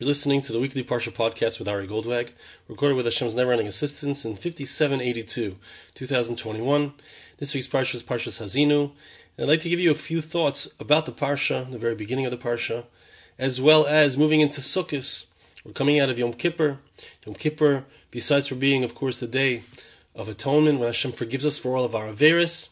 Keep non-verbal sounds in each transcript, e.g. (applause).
You're listening to the weekly Parsha podcast with Ari Goldwag, recorded with Hashem's never-ending assistance in 5782, 2021. This week's Parsha is Parsha Hazinu, and I'd like to give you a few thoughts about the Parsha, the very beginning of the Parsha, as well as moving into Sukkot. We're coming out of Yom Kippur. Yom Kippur, besides for being, of course, the day of atonement, when Hashem forgives us for all of our Averis,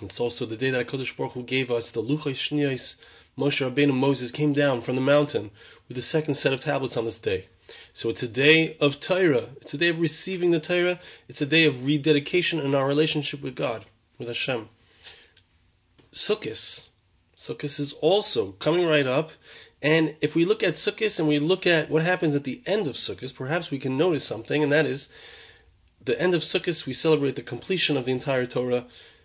it's also the day that HaKadosh Baruch Hu gave us the Luchai Shniyos, Moshe Rabbeinu Moses came down from the mountain with the second set of tablets on this day. So it's a day of Torah. It's a day of receiving the Torah. It's a day of rededication in our relationship with God, with Hashem. Sukkot. Sukkot is also coming right up. And if we look at Sukkot and we look at what happens at the end of Sukkot, perhaps we can notice something, and that is the end of Sukkot, we celebrate the completion of the entire Torah.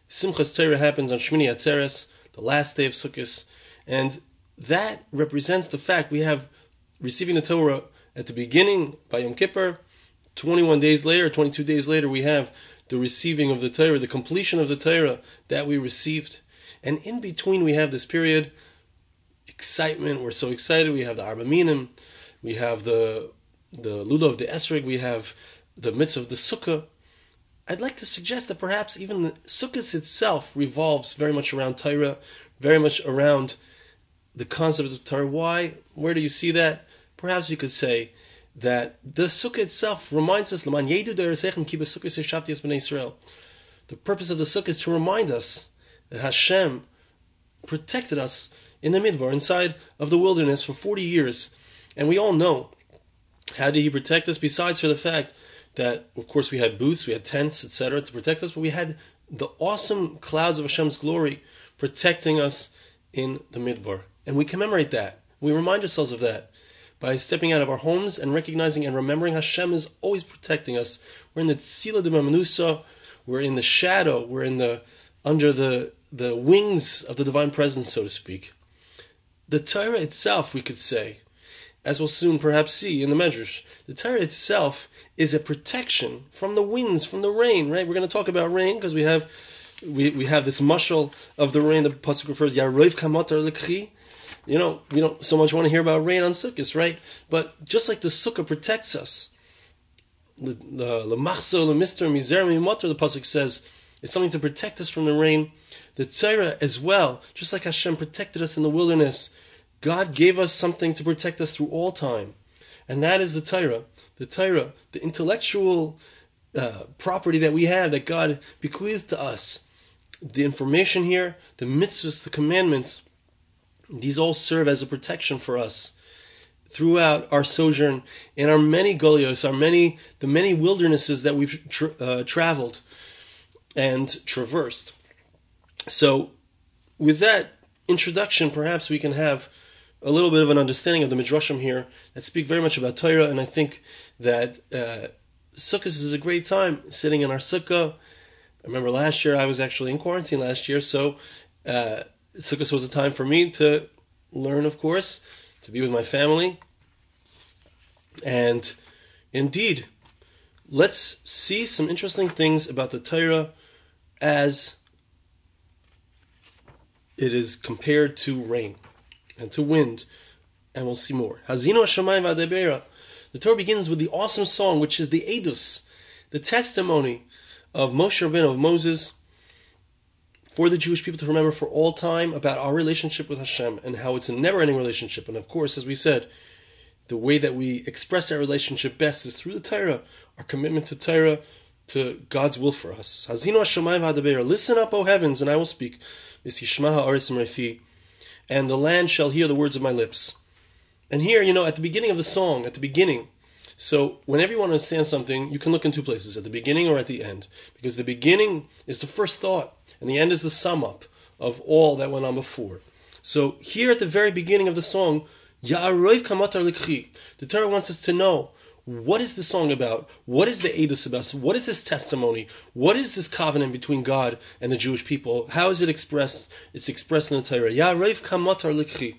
Simchas Torah happens on Shmini Atzeres, the last day of Sukkot. And that represents the fact we have receiving the Torah at the beginning by Yom Kippur. 21 days later, 22 days later, we have the receiving of the Torah, the completion of the Torah that we received. And in between, we have this period, excitement. We're so excited. We have the Arba Minim, we have the the Lulav of the Esrog, we have the mitzvah of the Sukkah. I'd like to suggest that perhaps even the Sukkot itself revolves very much around Torah, very much around the concept of Torah. Why? Where do you see that? Perhaps you could say that the sukkah itself reminds us, The purpose of the sukkah is to remind us that Hashem protected us in the midbar, inside of the wilderness for 40 years. And we all know how did he protect us, besides for the fact that, of course, we had booths, we had tents, etc., to protect us, but we had the awesome clouds of Hashem's glory protecting us in the midbar. And we commemorate that. We remind ourselves of that by stepping out of our homes and recognizing and remembering Hashem is always protecting us. We're in the Tzila de Mamanusa, we're in the shadow, we're in the under the the wings of the divine presence, so to speak. The Torah itself, we could say, as we'll soon perhaps see in the Medrash, the Torah itself is a protection from the winds, from the rain, right? We're going to talk about rain because we have we, we have this mushal of the rain. The pasuk refers Yaroiv Kamotar Lekhi, you know, we don't so much want to hear about rain on Sukkot, right? But just like the Sukkah protects us, the the machzo, the mister, mizer, mimotor, the pasuk says, it's something to protect us from the rain. The Torah as well, just like Hashem protected us in the wilderness, God gave us something to protect us through all time, and that is the Torah. The Torah, the intellectual uh, property that we have that God bequeathed to us. The information here, the mitzvahs, the commandments these all serve as a protection for us throughout our sojourn in our many golios, our many the many wildernesses that we've tra- uh, traveled and traversed. So, with that introduction, perhaps we can have a little bit of an understanding of the midrashim here that speak very much about Torah, and I think that uh, Sukkot is a great time sitting in our sukkah. I remember last year I was actually in quarantine last year, so uh, Sukkot was a time for me to learn, of course, to be with my family. And indeed, let's see some interesting things about the Torah as it is compared to rain and to wind, and we'll see more. Hazino Hashemayim Vadebera. The Torah begins with the awesome song, which is the Edus, the testimony of Moshe Rabbeinu, of Moses, for the Jewish people to remember for all time about our relationship with Hashem and how it's a never ending relationship. And of course, as we said, the way that we express that relationship best is through the Torah, our commitment to Torah, to God's will for us. Listen up, O heavens, and I will speak. And the land shall hear the words of my lips. And here, you know, at the beginning of the song, at the beginning, so whenever you want to understand something, you can look in two places, at the beginning or at the end. Because the beginning is the first thought. And the end is the sum up of all that went on before. So here at the very beginning of the song, Kamatar the Torah wants us to know what is the song about? What is the Edus about? What is this testimony? What is this covenant between God and the Jewish people? How is it expressed? It's expressed in the Torah. Ya'aroiv Kamatar Likhi.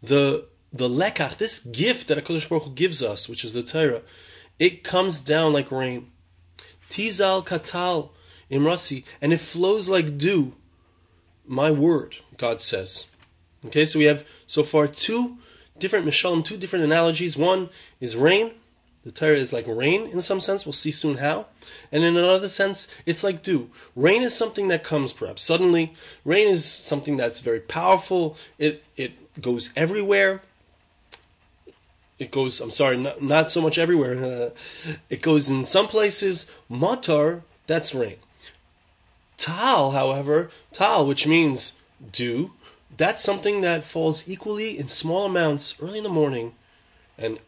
The the lekach, this gift that HaKadosh Baruch Hu gives us, which is the Torah, it comes down like rain. Tizal katal, imrasi, and it flows like dew. My word, God says. Okay, so we have so far two different Mishalim, two different analogies. One is rain. The Torah is like rain in some sense. We'll see soon how. And in another sense, it's like dew. Rain is something that comes perhaps suddenly. Rain is something that's very powerful. It it goes everywhere. It goes. I'm sorry, not, not so much everywhere. Uh, (laughs) it goes in some places. Matar, that's rain. Tal, however, tal, which means dew, that's something that falls equally in small amounts early in the morning and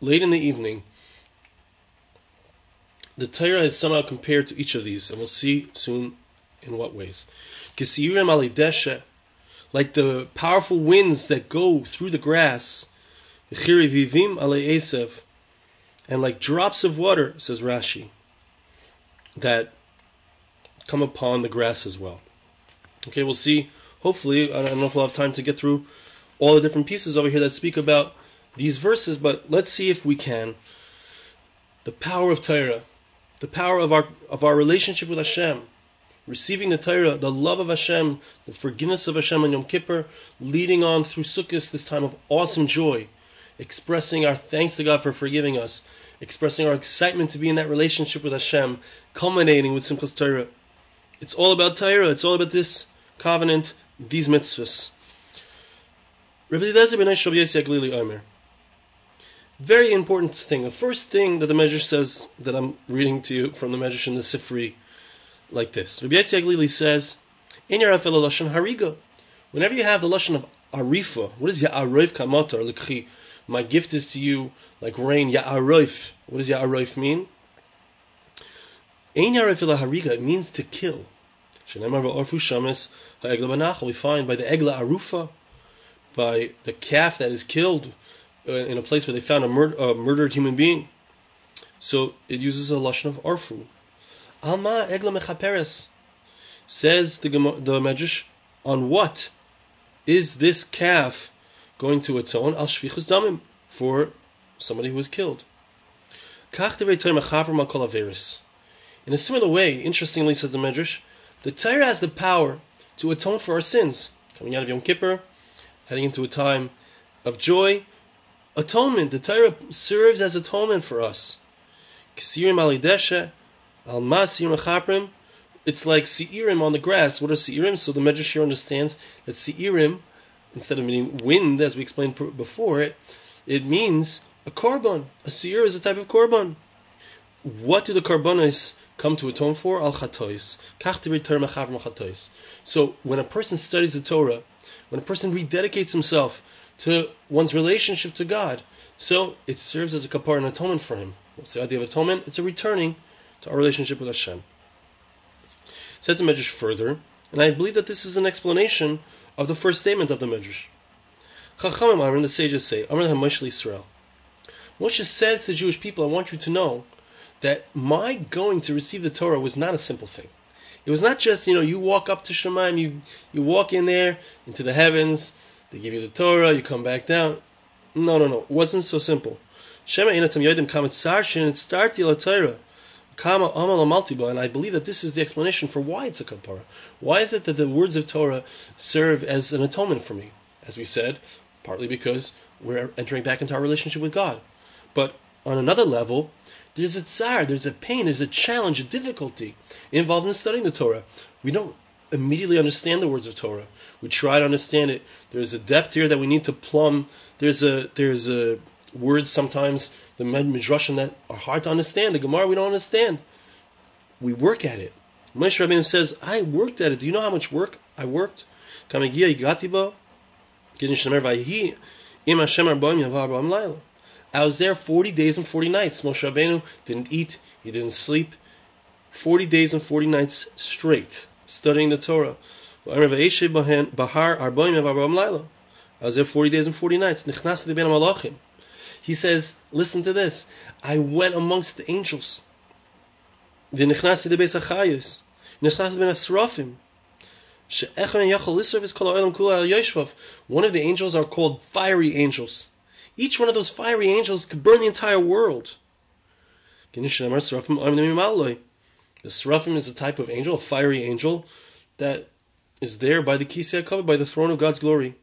late in the evening. The Torah is somehow compared to each of these, and we'll see soon in what ways. Like the powerful winds that go through the grass, and like drops of water, says Rashi, that come upon the grass as well. Okay, we'll see hopefully, I don't know if we'll have time to get through all the different pieces over here that speak about these verses, but let's see if we can. The power of Torah, the power of our of our relationship with Hashem, receiving the Torah, the love of Hashem, the forgiveness of Hashem on Yom Kippur, leading on through Sukkot, this time of awesome joy, expressing our thanks to God for forgiving us, expressing our excitement to be in that relationship with Hashem, culminating with Simchas Torah. It's all about Torah. It's all about this covenant these mitzvahs. Very important thing. The first thing that the Medrash says that I'm reading to you from the Medrash in the Sifri, like this. Rabbi Glili says, "In your lashon hariga." Whenever you have the lashon of arifa, what is ya'aroif kamatar likhi? My gift is to you like rain. Ya'aroif. What does ya'aroif mean? Ein hariga. Means to kill. We find by the Egla Arufa, by the calf that is killed uh, in a place where they found a, mur- a murdered human being. So it uses a lashon of arfu. Alma egla mechaperes says the the Medrash on what is this calf going to atone al shvichus damim for somebody who was killed. In a similar way, interestingly, says the Medrash, the Torah has the power to atone for our sins. Coming out of Yom Kippur, heading into a time of joy, atonement. The Torah serves as atonement for us. Kisirim alideshe, alma seirim It's like seirim on the grass. What are seirim? So the Medrash here understands that seirim, instead of meaning wind, as we explained before, it, it means a korban. A seir is a type of korban. What do the korbanos come to atone for? Al chatois. So when a person studies the Torah, when a person rededicates himself to one's relationship to God, so it serves as a kapar and atonement for him. What's the idea of atonement? It's a returning to our relationship with Hashem. Says the Medrash further, and I believe that this is an explanation of the first statement of the Medrash. Chachamim the sages say, Amr Moshe Israel. Moshe says to the Jewish people, I want you to know that my going to receive the Torah was not a simple thing. It was not just, you know, you walk up to Shemaim, you, you walk in there into the heavens, they give you the Torah, you come back down. No, no, no. It wasn't so simple. Inatam starti Torah. Kama and I believe that this is the explanation for why it's a kapara. Why is it that the words of Torah serve as an atonement for me? As we said, partly because we're entering back into our relationship with God. But on another level, there's a tsar, there's a pain, there's a challenge, a difficulty involved in studying the Torah. We don't immediately understand the words of Torah. We try to understand it. There's a depth here that we need to plumb. There's a there's a words sometimes the midrashim that are hard to understand. The Gemara we don't understand. We work at it. Moshe Rabbeinu says, "I worked at it. Do you know how much work I worked?" Kamagia igatiba, getting shemer vayi im Hashem arbaim laila. I was there 40 days and 40 nights. Moshe Rabbeinu didn't eat, he didn't sleep. 40 days and 40 nights straight, studying the Torah. I was there 40 days and 40 nights. He says, listen to this. I went amongst the angels. One of the angels are called fiery angels. Each one of those fiery angels could burn the entire world. The Seraphim is a type of angel, a fiery angel, that is there by the Kisei covered by the throne of God's glory.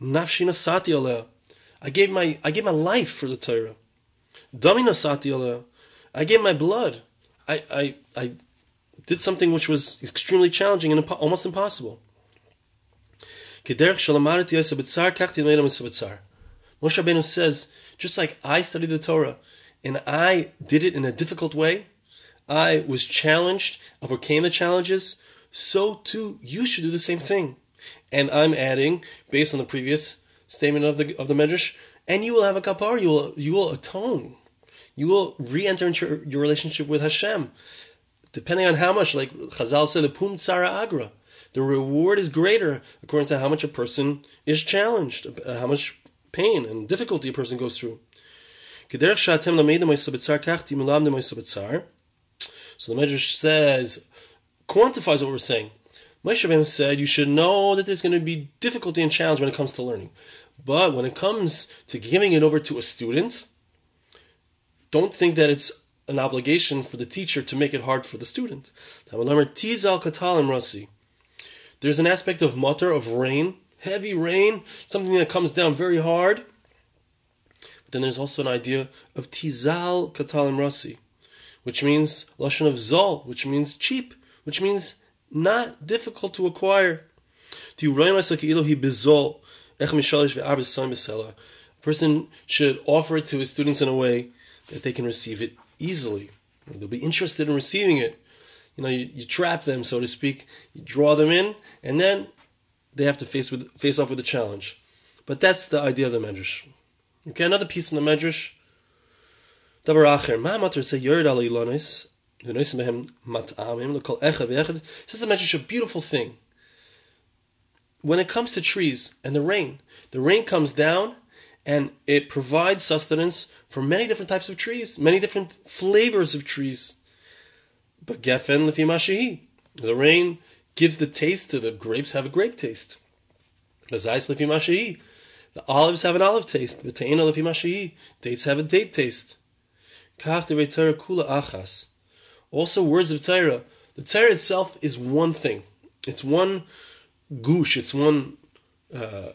Sati. I gave my I gave my life for the Torah. Domina I gave my blood. I, I, I did something which was extremely challenging and impo- almost impossible. Moshe Rabbeinu says, just like I studied the Torah and I did it in a difficult way, I was challenged, overcame the challenges, so too you should do the same thing. And I'm adding, based on the previous statement of the of the Medrash, and you will have a kapar, you will you will atone. You will re-enter into your, relationship with Hashem. Depending on how much, like Chazal said, the pum tsara agra. The reward is greater according to how much a person is challenged, how much pain and difficulty a person goes through. So the Medrash says, quantifies what we're saying. Moshe said you should know that there's going to be difficulty and challenge when it comes to learning. But when it comes to giving it over to a student, don't think that it's an obligation for the teacher to make it hard for the student. There's an aspect of matar, of rain, heavy rain, something that comes down very hard. But then there's also an idea of tizal katalim rasi, which means lashon of zol, which means cheap, which means not difficult to acquire. A person should offer it to his students in a way that they can receive it easily. They'll be interested in receiving it. You know, you, you trap them, so to speak, you draw them in, and then they have to face with face off with the challenge. But that's the idea of the Medrash. Okay, another piece in the Medrash. Davar acher, ma say yerd al ilonis, v'nois mehem matamim, echad v'echad. Says the Medrash a beautiful thing. When it comes to trees and the rain, the rain comes down and it provides sustenance for many different types of trees, many different flavors of trees. But gefen lefi The rain gives the taste to the grapes have a grape taste. The olives have an olive taste. The Dates have a date taste. Also words of Torah. The Torah itself is one thing. It's one goosh. It's one uh,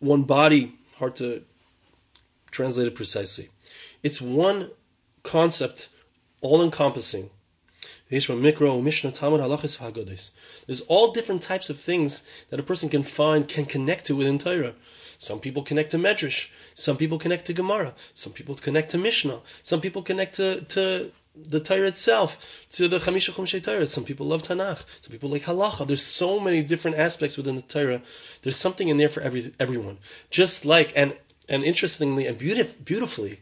one body. Hard to translate it precisely. It's one concept, all encompassing. There's all different types of things that a person can find, can connect to within Torah. Some people connect to Medrash. Some people connect to Gemara. Some people connect to Mishnah. Some people connect to, to the Torah itself, to the Chamisha Chumshei Torah. Some people love Tanakh. Some people like Halacha. There's so many different aspects within the Torah. There's something in there for every everyone. Just like, and and interestingly and beautif- beautifully,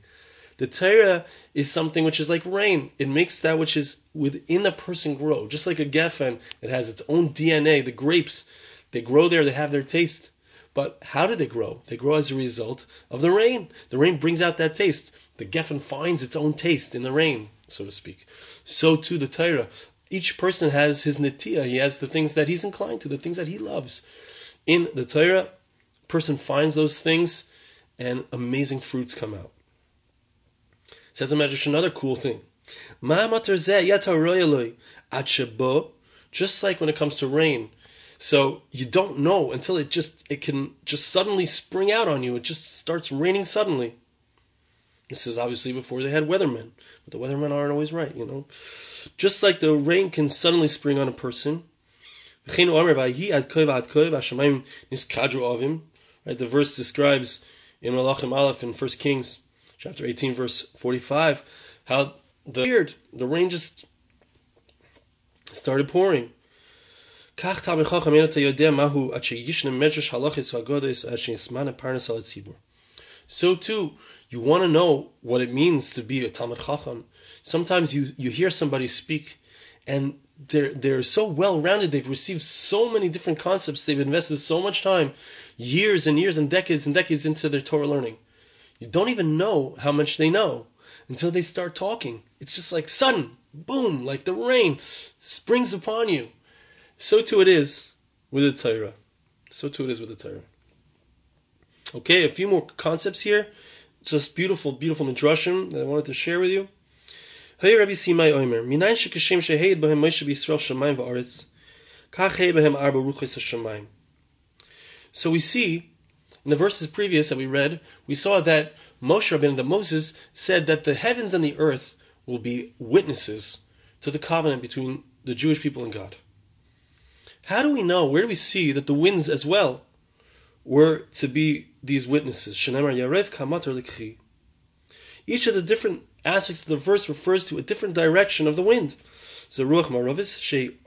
the Torah is something which is like rain. It makes that which is within the person grow. Just like a geffen, it has its own DNA. The grapes, they grow there, they have their taste. But how do they grow? They grow as a result of the rain. The rain brings out that taste. The geffen finds its own taste in the rain, so to speak. So too the Torah. Each person has his netiya. He has the things that he's inclined to, the things that he loves. In the Torah, person finds those things and amazing fruits come out. Says the Medrash another cool thing. Just like when it comes to rain. So you don't know until it just it can just suddenly spring out on you. It just starts raining suddenly. This is obviously before they had weathermen, but the weathermen aren't always right, you know. Just like the rain can suddenly spring on a person. Right, the verse describes in Malachim Aleph in First Kings chapter 18 verse 45 how the weird the rain just started pouring so too, you want to know what it means to be a Talmid Chacham. Sometimes you, you hear somebody speak and they're they're so well rounded. They've received so many different concepts. They've invested so much time, years and years and decades and decades into their Torah learning. You don't even know how much they know until they start talking. It's just like sudden, boom, like the rain springs upon you. So too it is with the Torah. So too it is with the Torah. Okay, a few more concepts here. Just beautiful, beautiful midrashim that I wanted to share with you. Hey Rabbi Simai Omer, shekashem bahem Moshe b'Yisrael kach hey bahem arba. So we see in the verses previous that we read, we saw that Moshe Rabbeinu, that Moses said that the heavens and the earth will be witnesses to the covenant between the Jewish people and God. How do we know? Where do we see that the winds as well were to be these witnesses? Each of the different aspects of the verse refers to a different direction of the wind. Kamatar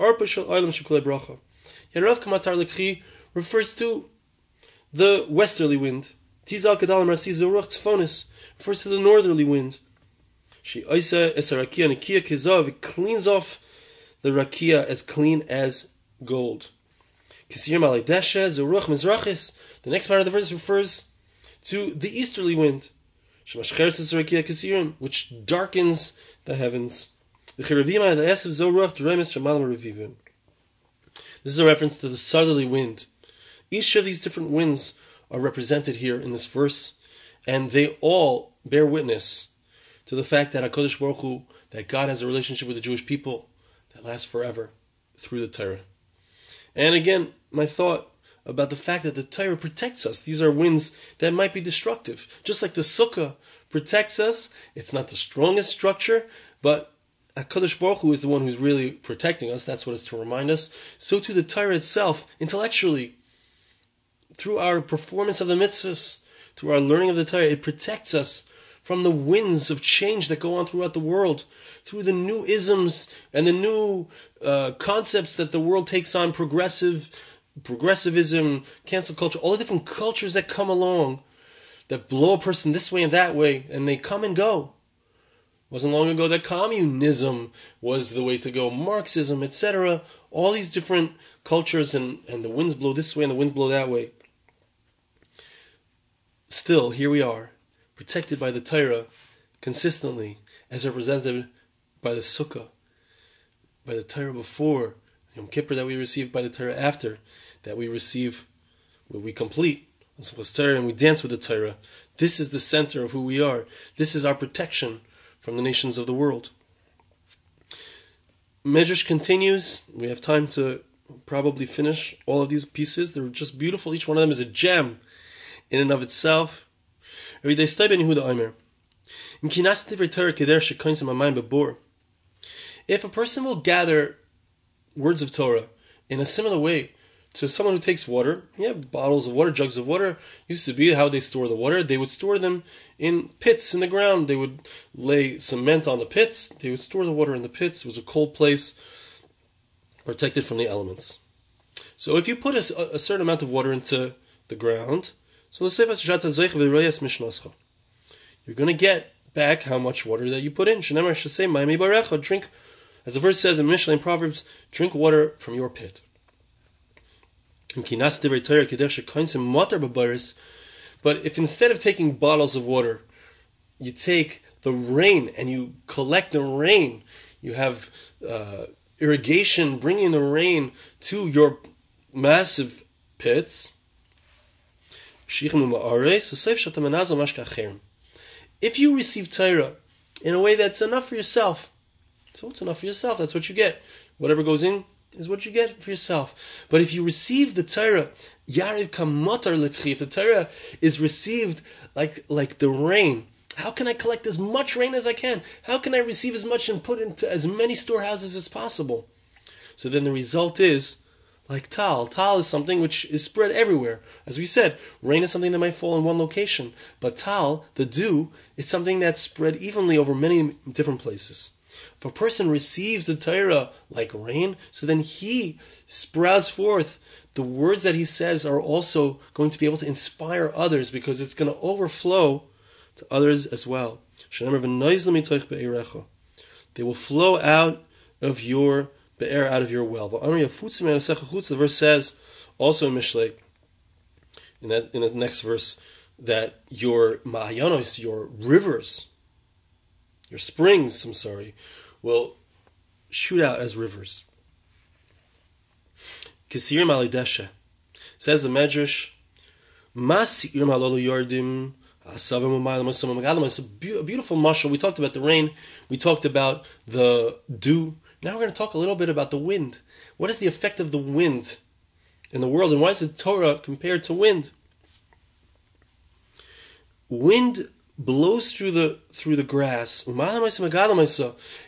lekhi refers to the westerly wind. Tizal kedalim rasi zeruach tzfonis refers to the northerly wind. She oisa es rakia nekia kezav it cleans off the rakia as clean as gold. Kisir malay desha zeruach mizrachis. The next part of the verse refers to the easterly wind which darkens the heavens. This is a reference to the southerly wind. Each of these different winds are represented here in this verse, and they all bear witness to the fact that HaKadosh Baruch Hu, that God has a relationship with the Jewish people that lasts forever through the Torah. And again, my thought about the fact that the Torah protects us. These are winds that might be destructive. Just like the sukkah protects us, it's not the strongest structure, but HaKadosh Baruch Hu is the one who's really protecting us. That's what it's to remind us. So too the Torah itself, intellectually, through our performance of the mitzvahs, through our learning of the Torah, it protects us from the winds of change that go on throughout the world, through the new isms and the new uh, concepts that the world takes on, progressive progressivism, cancel culture, all the different cultures that come along that blow a person this way and that way, and they come and go. It wasn't long ago that communism was the way to go, Marxism, etc. All these different cultures, and, and the winds blow this way and the winds blow that way. Still, here we are, protected by the Torah consistently, as represented by the Sukkah, by the Torah before, Yom Kippur that we receive by the Torah after, that we receive, where we complete the Sukkah's Torah and we dance with the Torah. This is the center of who we are. This is our protection from the nations of the world. Medrash continues. We have time to probably finish all of these pieces. They're just beautiful. Each one of them is a gem in and of itself. If a person will gather words of Torah in a similar way to someone who takes water. You have bottles of water, jugs of water. Used to be how they store the water. They would store them in pits in the ground. They would lay cement on the pits. They would store the water in the pits. It was a cold place, protected from the elements. So if you put a, a certain amount of water into the ground, so you're going to get back how much water that you put in. Shenemar should say, "Ma'ami barecha." Drink, as the verse says in Mishlei in Proverbs, drink water from your pit. But if instead of taking bottles of water, you take the rain and you collect the rain, you have uh, irrigation bringing the rain to your massive pits. If you receive Torah in a way that's enough for yourself, so it's enough for yourself. That's what you get. Whatever goes in is what you get for yourself. But if you receive the Torah, if the Torah is received like like the rain, how can I collect as much rain as I can? How can I receive as much and put into as many storehouses as possible? So then the result is like tal. Tal is something which is spread everywhere. As we said, rain is something that might fall in one location. But tal, the dew, it's something that's spread evenly over many different places. If a person receives the Torah like rain, so then he sprouts forth. The words that he says are also going to be able to inspire others because it's going to overflow to others as well. They will flow out of your be'er, out of your well. The verse says also in Mishlei, in that in the next verse, that your ma'ayanos, your rivers, your springs, I'm sorry, will shoot out as rivers. Kisir Malidesha says the Medrash, Masir Malolo Yordim. It's a beautiful mashal. We talked about the rain. We talked about the dew. Now we're going to talk a little bit about the wind. What is the effect of the wind in the world, and why is the Torah compared to wind? wind blows through the through the grass.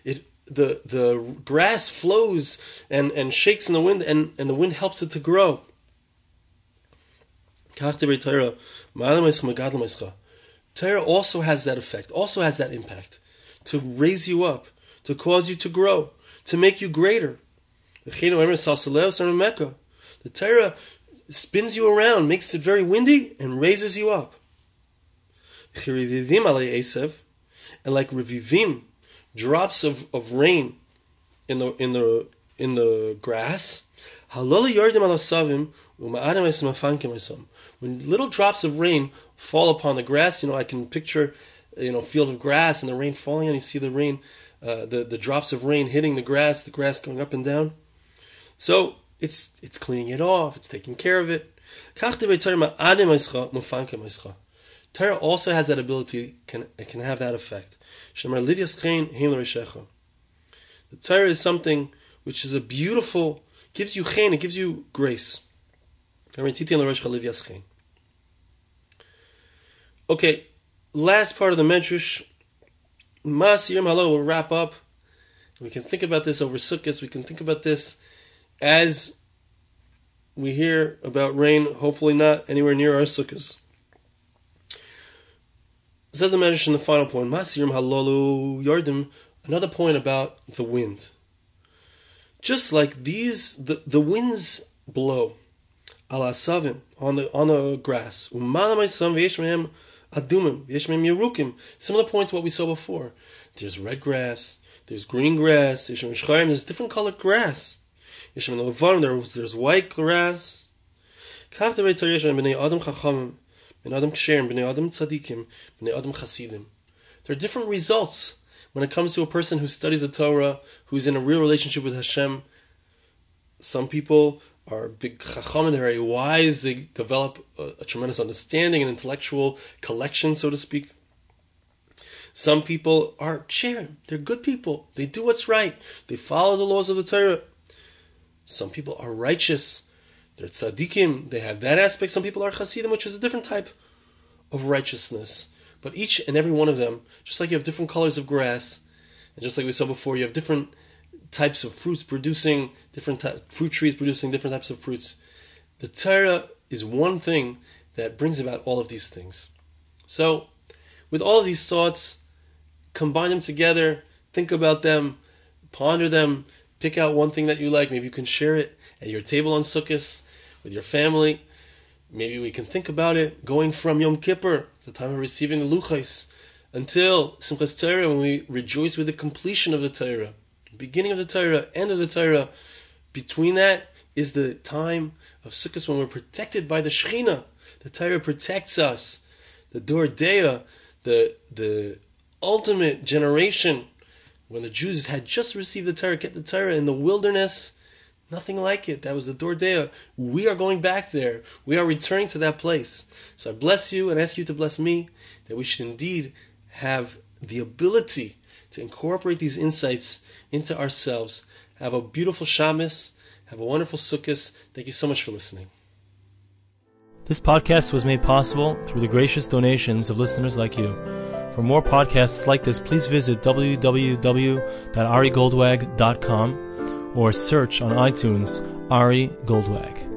It the the grass flows and, and shakes in the wind and, and the wind helps it to grow. Torah also has that effect, also has that impact to raise you up, to cause you to grow, to make you greater. The Torah spins you around, makes it very windy, and raises you up. And like revivim, drops of, of rain in the in the in the grass. When little drops of rain fall upon the grass, you know, I can picture, you know, field of grass and the rain falling, and you see the rain, uh, the the drops of rain hitting the grass, the grass going up and down. So it's it's cleaning it off, it's taking care of it. Torah also has that ability, can it can have that effect. The Torah is something which is a beautiful, gives you chen, it gives you grace. Okay, last part of the Medrash. Mas Yom Halo will wrap up. We can think about this over Sukkot. We can think about this as we hear about rain, hopefully not anywhere near our Sukkot. Says the Medrash in the final point, Masirim Halolu Yardim, another point about the wind. Just like these, the, the winds blow, ala savim, on the on the grass. Adumim, Yerukim. Similar point to what we saw before. There's red grass, there's green grass, there's different colored grass. There's white grass. Bnei Adam Ksherim, Bnei Adam Tzadikim, Bnei Adam Chasidim. There are different results when it comes to a person who studies the Torah, who's in a real relationship with Hashem. Some people are big chacham, they're very wise, they develop a, a tremendous understanding, and intellectual collection, so to speak. Some people are ksherim, they're good people, they do what's right, they follow the laws of the Torah. Some people are righteous, they're tzaddikim, they have that aspect. Some people are chasidim, which is a different type of righteousness. But each and every one of them, just like you have different colors of grass, and just like we saw before, you have different types of fruits producing different ty- fruit trees producing different types of fruits. The Torah is one thing that brings about all of these things. So, with all of these thoughts, combine them together, think about them, ponder them, pick out one thing that you like. Maybe you can share it at your table on Sukkot with your family. Maybe we can think about it going from Yom Kippur, the time of receiving the Luchais, until Simchas Torah, when we rejoice with the completion of the Torah, beginning of the Torah, end of the Torah. Between that is the time of Sukkot when we're protected by the Shechina. The Torah protects us. The Dor Dea, the the ultimate generation, when the Jews had just received the Torah, kept the Torah in the wilderness Nothing like it. That was the Dordea. We are going back there. We are returning to that place. So I bless you and ask you to bless me that we should indeed have the ability to incorporate these insights into ourselves. Have a beautiful Shabbos. Have a wonderful Sukkot. Thank you so much for listening. This podcast was made possible through the gracious donations of listeners like you. For more podcasts like this, please visit www.arigoldwag.com or search on iTunes Ari Goldwag.